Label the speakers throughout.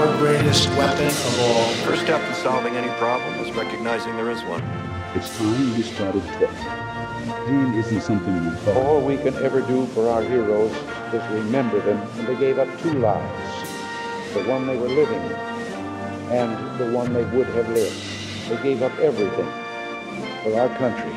Speaker 1: our greatest weapon of all.
Speaker 2: First step in solving any problem is recognizing there is one.
Speaker 3: It's time we started talking. Pain isn't something you thought.
Speaker 4: All we can ever do for our heroes is remember them, and they gave up two lives the one they were living and the one they would have lived. They gave up everything for our country,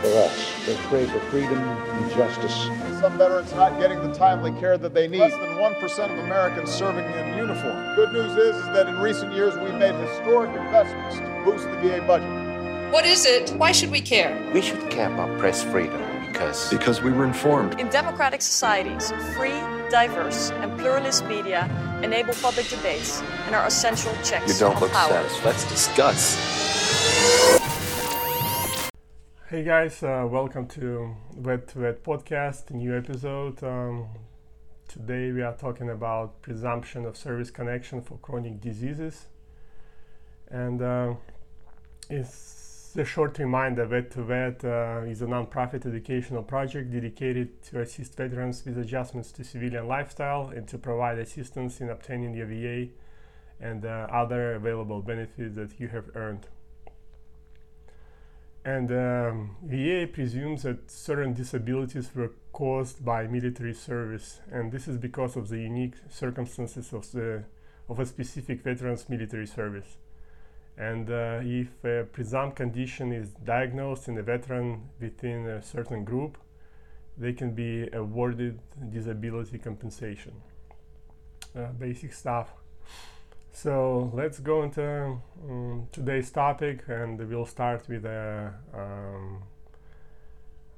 Speaker 4: for us. They pray for freedom and justice.
Speaker 5: Some veterans not getting the timely care that they need. Less than 1% of Americans serving in uniform. Good news is, is that in recent years we've made historic investments to boost the VA budget.
Speaker 6: What is it? Why should we care?
Speaker 7: We should care about press freedom because
Speaker 2: Because we were informed.
Speaker 8: In democratic societies, free, diverse, and pluralist media enable public debates and are essential checks
Speaker 7: you don't
Speaker 8: on
Speaker 7: look
Speaker 8: power.
Speaker 7: satisfied. Let's discuss.
Speaker 9: Hey guys, uh, welcome to Vet to Vet podcast, new episode. Um, today we are talking about presumption of service connection for chronic diseases, and uh, it's a short reminder. Vet to Vet uh, is a non-profit educational project dedicated to assist veterans with adjustments to civilian lifestyle and to provide assistance in obtaining your VA and uh, other available benefits that you have earned. And um, VA presumes that certain disabilities were caused by military service, and this is because of the unique circumstances of the of a specific veteran's military service. And uh, if a presumed condition is diagnosed in a veteran within a certain group, they can be awarded disability compensation. Uh, basic stuff. So let's go into um, today's topic, and we'll start with um,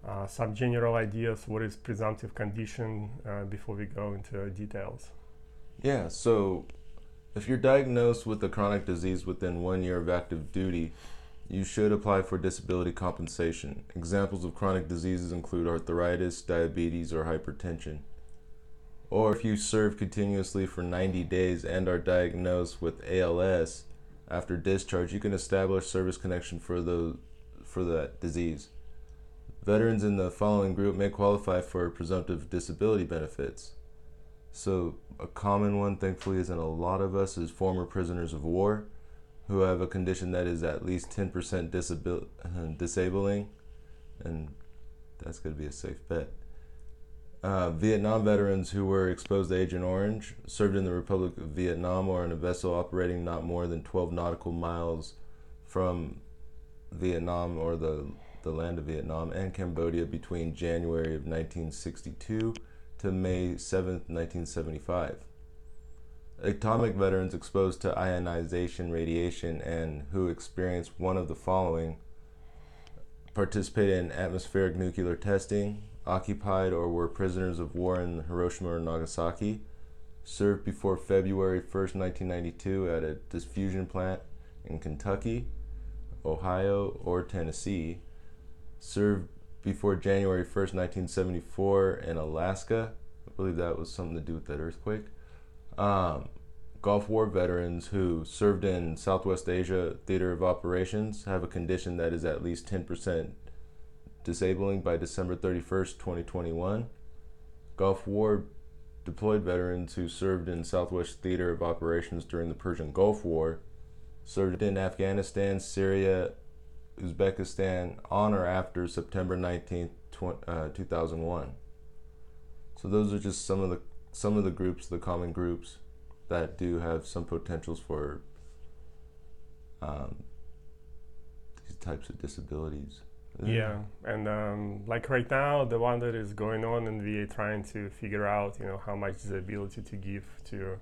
Speaker 9: uh, some general ideas. What is presumptive condition uh, before we go into details?
Speaker 10: Yeah, so if you're diagnosed with a chronic disease within one year of active duty, you should apply for disability compensation. Examples of chronic diseases include arthritis, diabetes, or hypertension. Or if you serve continuously for 90 days and are diagnosed with ALS after discharge, you can establish service connection for the for that disease. Veterans in the following group may qualify for presumptive disability benefits. So, a common one, thankfully, is in a lot of us, is former prisoners of war who have a condition that is at least 10% disabil- disabling, and that's going to be a safe bet. Uh, Vietnam veterans who were exposed to Agent Orange, served in the Republic of Vietnam, or in a vessel operating not more than 12 nautical miles from Vietnam or the, the land of Vietnam and Cambodia between January of 1962 to May 7th, 1975. Atomic veterans exposed to ionization radiation and who experienced one of the following participated in atmospheric nuclear testing, occupied or were prisoners of war in Hiroshima or Nagasaki, served before February 1, 1992 at a diffusion plant in Kentucky, Ohio, or Tennessee, served before January 1, 1974 in Alaska. I believe that was something to do with that earthquake. Um, Gulf War veterans who served in Southwest Asia Theater of Operations have a condition that is at least 10% disabling by December 31st, 2021. Gulf War deployed veterans who served in Southwest Theater of Operations during the Persian Gulf War, served in Afghanistan, Syria, Uzbekistan on or after September 19th, uh, 2001. So those are just some of the some of the groups, the common groups that do have some potentials for um, these types of disabilities.
Speaker 9: Yeah, and um, like right now, the one that is going on in VA trying to figure out, you know, how much the ability to give to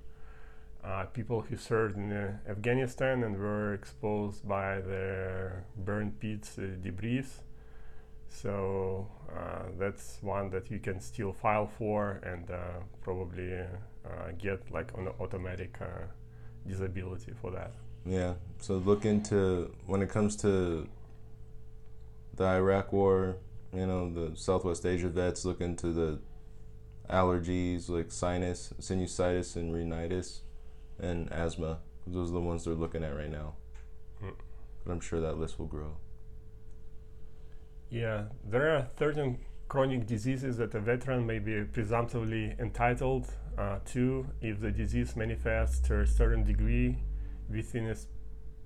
Speaker 9: uh, people who served in uh, Afghanistan and were exposed by the burn pits uh, debris. So uh, that's one that you can still file for and uh, probably uh, get like an automatic disability for that.
Speaker 10: Yeah. So look into when it comes to the Iraq War. You know, the Southwest Asia vets look into the allergies like sinus, sinusitis, and rhinitis, and asthma. Those are the ones they're looking at right now.
Speaker 9: Mm.
Speaker 10: But I'm sure that list will grow.
Speaker 9: Yeah, there are certain chronic diseases that a veteran may be presumptively entitled Uh, two, if the disease manifests to a certain degree within a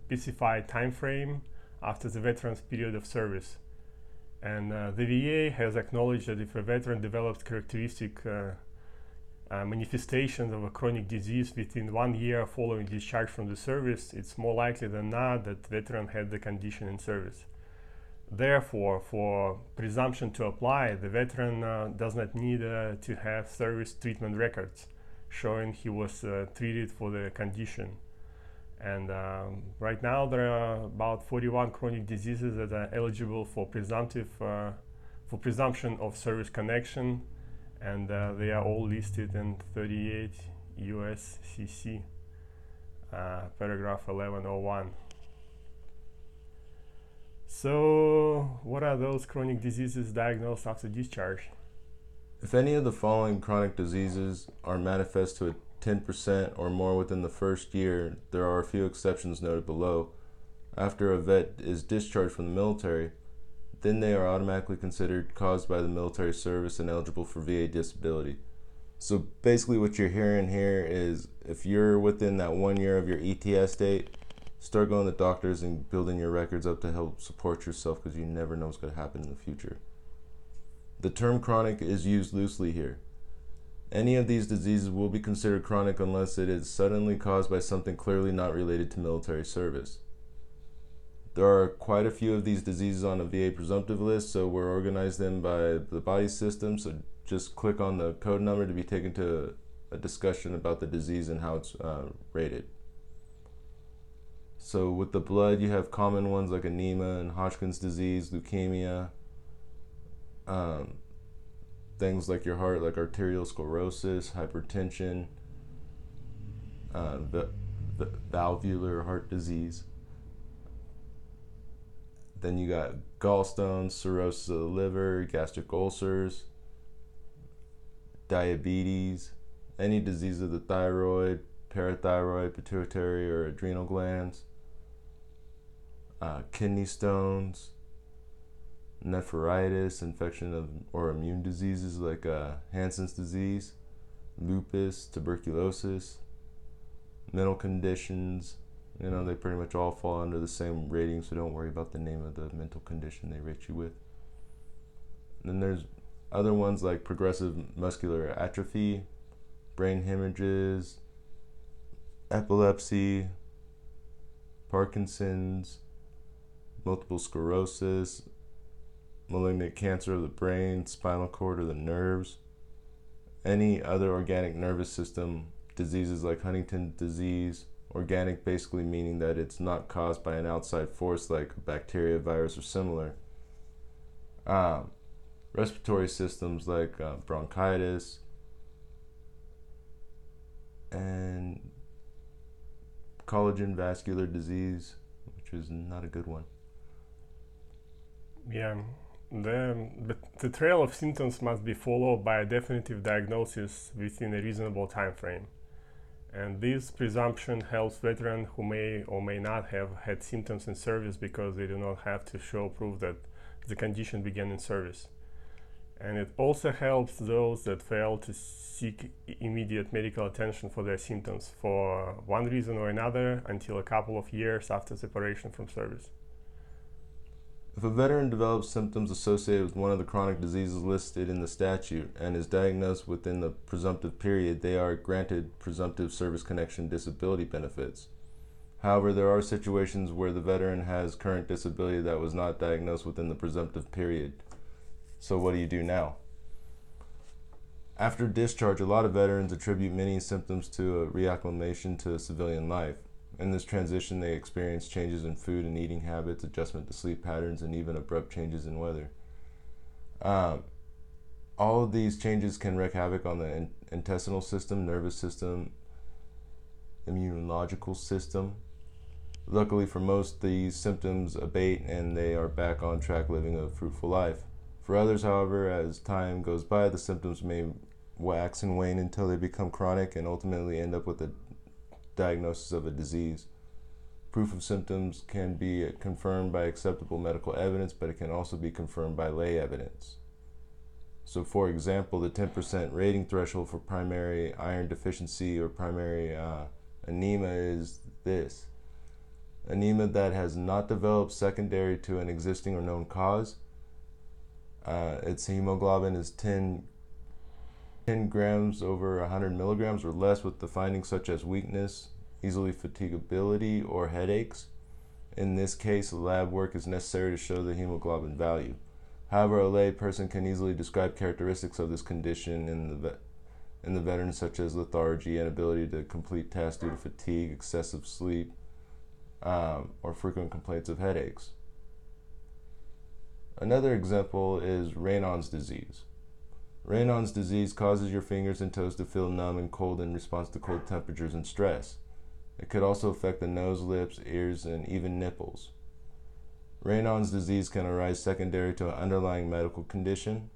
Speaker 9: specified time frame after the veteran's period of service. And uh, the VA has acknowledged that if a veteran develops characteristic uh, uh, manifestations of a chronic disease within one year following discharge from the service, it's more likely than not that the veteran had the condition in service. Therefore, for presumption to apply, the veteran uh, does not need uh, to have service treatment records showing he was uh, treated for the condition. And um, right now, there are about 41 chronic diseases that are eligible for presumptive uh, for presumption of service connection, and uh, they are all listed in 38 USCC, uh, paragraph 1101. So, what are those chronic diseases diagnosed after discharge?
Speaker 10: If any of the following chronic diseases are manifest to a 10% or more within the first year, there are a few exceptions noted below. After a vet is discharged from the military, then they are automatically considered caused by the military service and eligible for VA disability. So basically, what you're hearing here is if you're within that one year of your ETS date, start going to doctors and building your records up to help support yourself because you never know what's going to happen in the future. The term chronic is used loosely here. Any of these diseases will be considered chronic unless it is suddenly caused by something clearly not related to military service. There are quite a few of these diseases on a VA presumptive list, so we're organized them by the body system. So just click on the code number to be taken to a discussion about the disease and how it's uh, rated. So with the blood, you have common ones like anemia and Hodgkin's disease, leukemia, um, things like your heart, like arteriosclerosis, hypertension, uh, valvular heart disease. Then you got gallstones, cirrhosis of the liver, gastric ulcers, diabetes, any disease of the thyroid, parathyroid, pituitary, or adrenal glands, uh, kidney stones, nephritis, infection of or immune diseases like uh, Hansen's disease, lupus, tuberculosis, mental conditions. You know, they pretty much all fall under the same rating, so don't worry about the name of the mental condition they rate you with. And then there's other ones like progressive muscular atrophy, brain hemorrhages, epilepsy, Parkinson's, multiple sclerosis, malignant cancer of the brain, spinal cord, or the nerves. Any other organic nervous system diseases like Huntington's disease, organic basically meaning that it's not caused by an outside force like bacteria, virus, or similar. Um, respiratory systems like uh, bronchitis and collagen vascular disease, which is not a good one.
Speaker 9: Yeah, the, the trail of symptoms must be followed by a definitive diagnosis within a reasonable time frame. And this presumption helps veterans who may or may not have had symptoms in service because they do not have to show proof that the condition began in service. And it also helps those that fail to seek immediate medical attention for their symptoms for one reason or another until a couple of years after separation from service.
Speaker 10: If a veteran develops symptoms associated with one of the chronic diseases listed in the statute and is diagnosed within the presumptive period, they are granted presumptive service connection disability benefits. However, there are situations where the veteran has current disability that was not diagnosed within the presumptive period. So, what do you do now? After discharge, a lot of veterans attribute many symptoms to a reacclimation to civilian life. In this transition, they experience changes in food and eating habits, adjustment to sleep patterns, and even abrupt changes in weather. Um, all of these changes can wreak havoc on the in- intestinal system, nervous system, immunological system. Luckily for most, these symptoms abate and they are back on track living a fruitful life. For others, however, as time goes by, the symptoms may wax and wane until they become chronic and ultimately end up with a diagnosis of a disease. Proof of symptoms can be confirmed by acceptable medical evidence, but it can also be confirmed by lay evidence. So, for example, the 10% rating threshold for primary iron deficiency or primary uh, anemia is this anemia that has not developed secondary to an existing or known cause. Uh, its hemoglobin is 10, 10 grams over 100 milligrams or less, with the findings such as weakness, easily fatigability, or headaches. In this case, lab work is necessary to show the hemoglobin value. However, a lay person can easily describe characteristics of this condition in the in the veteran, such as lethargy, inability to complete tasks due to fatigue, excessive sleep, um, or frequent complaints of headaches. Another example is Raynaud's disease. Raynaud's disease causes your fingers and toes to feel numb and cold in response to cold temperatures and stress. It could also affect the nose, lips, ears, and even nipples. Raynaud's disease can arise secondary to an underlying medical condition.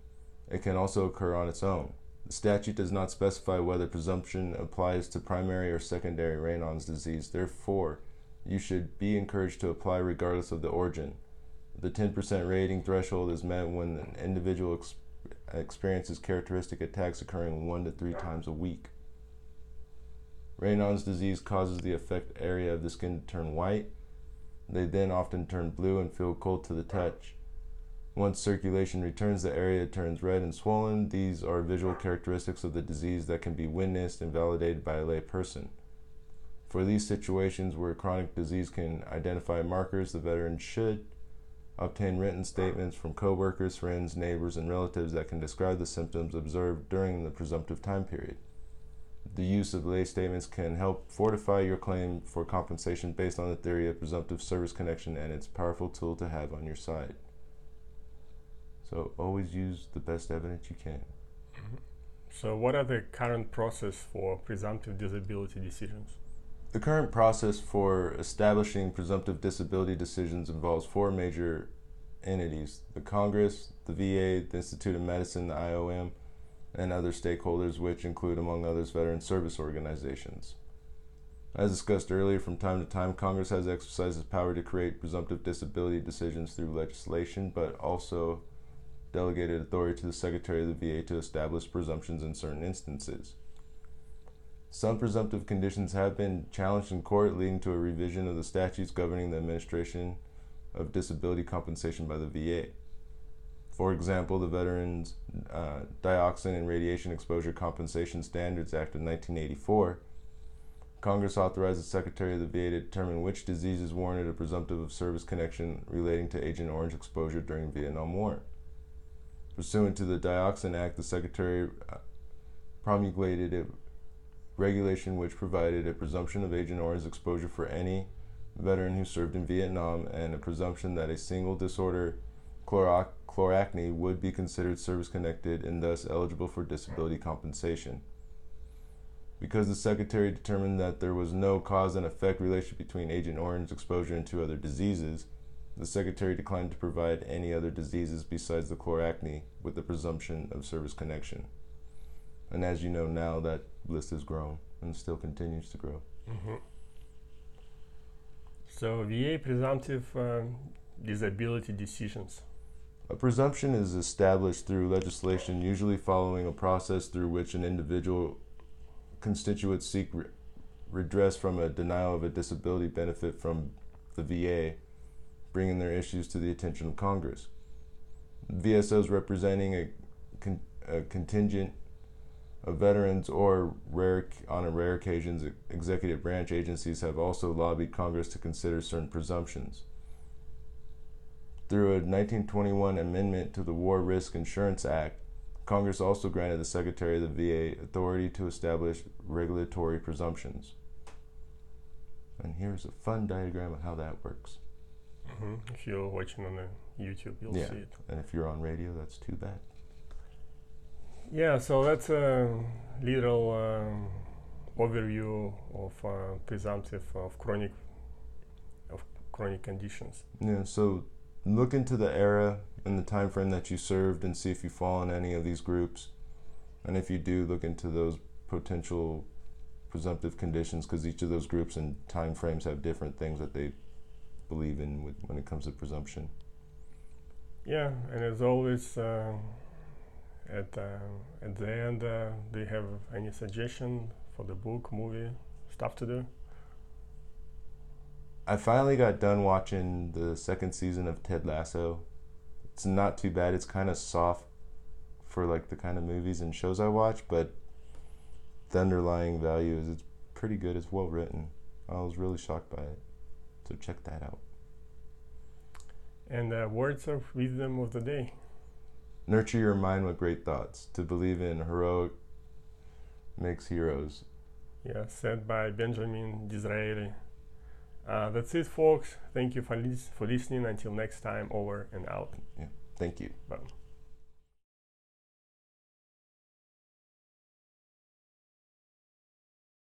Speaker 10: It can also occur on its own. The statute does not specify whether presumption applies to primary or secondary Raynaud's disease. Therefore, you should be encouraged to apply regardless of the origin. The 10% rating threshold is met when an individual experiences characteristic attacks occurring one to three times a week. Raynaud's disease causes the affected area of the skin to turn white. They then often turn blue and feel cold to the touch. Once circulation returns, the area turns red and swollen. These are visual characteristics of the disease that can be witnessed and validated by a lay person. For these situations where chronic disease can identify markers, the veteran should obtain written statements from coworkers, friends, neighbors, and relatives that can describe the symptoms observed during the presumptive time period. The use of lay statements can help fortify your claim for compensation based on the theory of presumptive service connection and it's a powerful tool to have on your side. So always use the best evidence you can. Mm-hmm.
Speaker 9: So, what are the current process for presumptive disability decisions?
Speaker 10: The current process for establishing presumptive disability decisions involves four major entities the Congress, the VA, the Institute of Medicine, the IOM, and other stakeholders, which include, among others, veteran service organizations. As discussed earlier, from time to time, Congress has exercised its power to create presumptive disability decisions through legislation, but also delegated authority to the Secretary of the VA to establish presumptions in certain instances. Some presumptive conditions have been challenged in court, leading to a revision of the statutes governing the administration of disability compensation by the VA. For example, the Veterans uh, Dioxin and Radiation Exposure Compensation Standards Act of 1984. Congress authorized the Secretary of the VA to determine which diseases warranted a presumptive of service connection relating to Agent Orange exposure during Vietnam War. Pursuant to the Dioxin Act, the Secretary uh, promulgated regulation which provided a presumption of Agent Orange exposure for any veteran who served in Vietnam and a presumption that a single disorder, chloracne, would be considered service connected and thus eligible for disability compensation. Because the Secretary determined that there was no cause and effect relationship between Agent Orange exposure and two other diseases, the Secretary declined to provide any other diseases besides the chloracne with the presumption of service connection. And as you know now, that list has grown and still continues to grow.
Speaker 9: Mm-hmm. So, VA presumptive uh, disability decisions.
Speaker 10: A presumption is established through legislation, usually following a process through which an individual constituent seek re- redress from a denial of a disability benefit from the VA, bringing their issues to the attention of Congress. VSOs representing a, con- a contingent of veterans or rare on a rare occasions executive branch agencies have also lobbied Congress to consider certain presumptions. Through a 1921 amendment to the War Risk Insurance Act, Congress also granted the Secretary of the VA authority to establish regulatory presumptions. And here's a fun diagram of how that works.
Speaker 9: Mm-hmm. If you're watching on the YouTube, you'll
Speaker 10: yeah.
Speaker 9: see it.
Speaker 10: And if you're on radio, that's too bad.
Speaker 9: Yeah, so that's a little um, overview of uh, presumptive of chronic of chronic conditions.
Speaker 10: Yeah, so look into the era and the time frame that you served and see if you fall in any of these groups. And if you do, look into those potential presumptive conditions because each of those groups and time frames have different things that they believe in with, when it comes to presumption.
Speaker 9: Yeah, and as always, uh, At uh, at the end, uh, do you have any suggestion for the book, movie, stuff to do?
Speaker 10: I finally got done watching the second season of Ted Lasso. It's not too bad. It's kind of soft for like the kind of movies and shows I watch, but the underlying value is it's pretty good. It's well written. I was really shocked by it. So check that out.
Speaker 9: And uh, words of wisdom of the day.
Speaker 10: Nurture your mind with great thoughts. To believe in heroic makes heroes.
Speaker 9: Yeah, said by Benjamin Disraeli. Uh, that's it, folks. Thank you for, for listening. Until next time, over and out.
Speaker 10: Yeah, thank you.
Speaker 9: Bye.